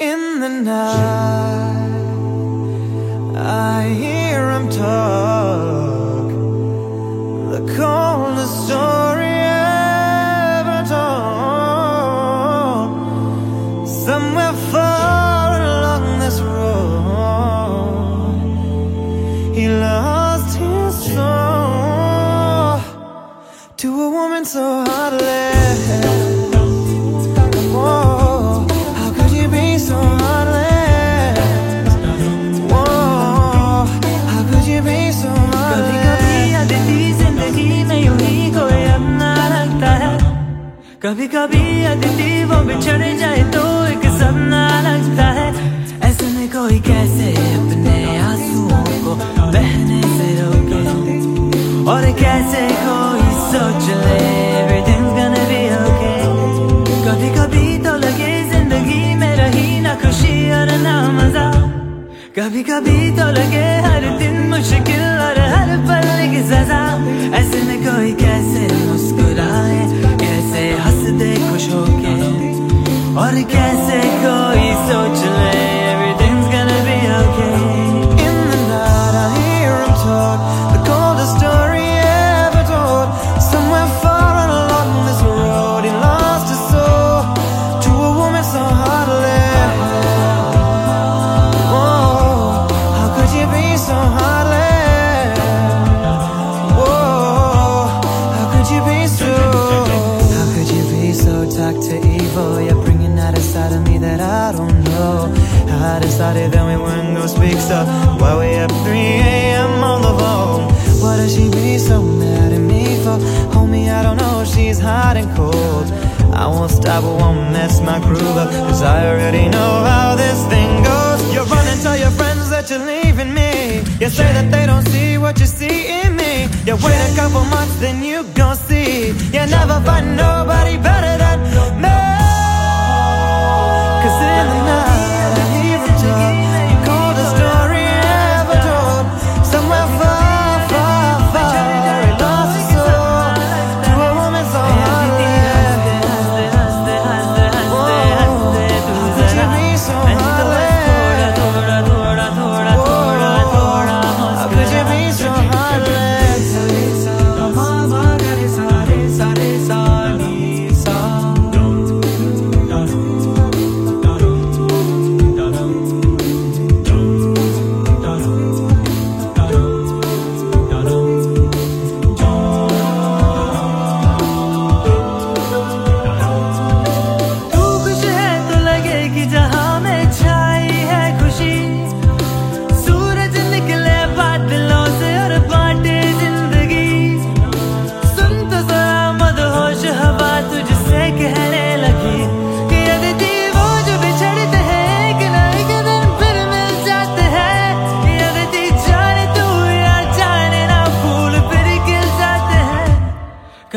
In the night, I hear him talk. The coldest story ever told. Somewhere far along this road, he lost his soul to a woman so heartless. कभी कभी अदिति वो बिछड़ जाए तो एक सपना लगता है। ऐसे में कोई कैसे अपने आंसुओं को बहने से रोके? और कैसे कोई सोच ले कभी कभी तो लगे ज़िंदगी में रही ना खुशी और ना मज़ा। कभी कभी तो लगे हर दिन मुश्किल और हर पल we up 3 a.m. on the phone What does she be so mad at me for? Homie, I don't know, she's hot and cold. I won't stop, I won't mess my groove up Cause I already know how this thing goes. You run and tell your friends that you're leaving me. You say that they don't see what you see in me. You wait a couple months, then you gon' see. You never find nobody better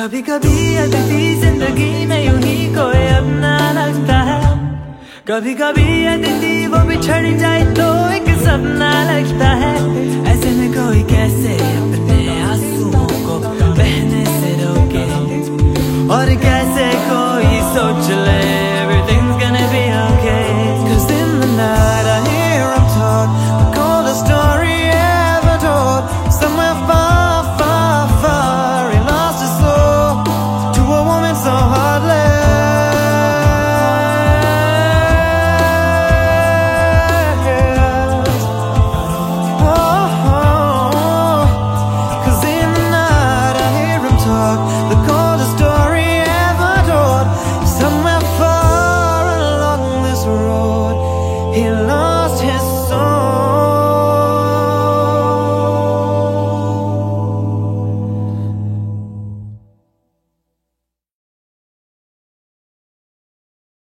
कभी कभी अदिति ज़िंदगी में यूँ ही कोई अपना लगता है। कभी कभी अदिति वो बिछड़ जाए तो एक सपना लगता है। ऐसे में कोई कैसे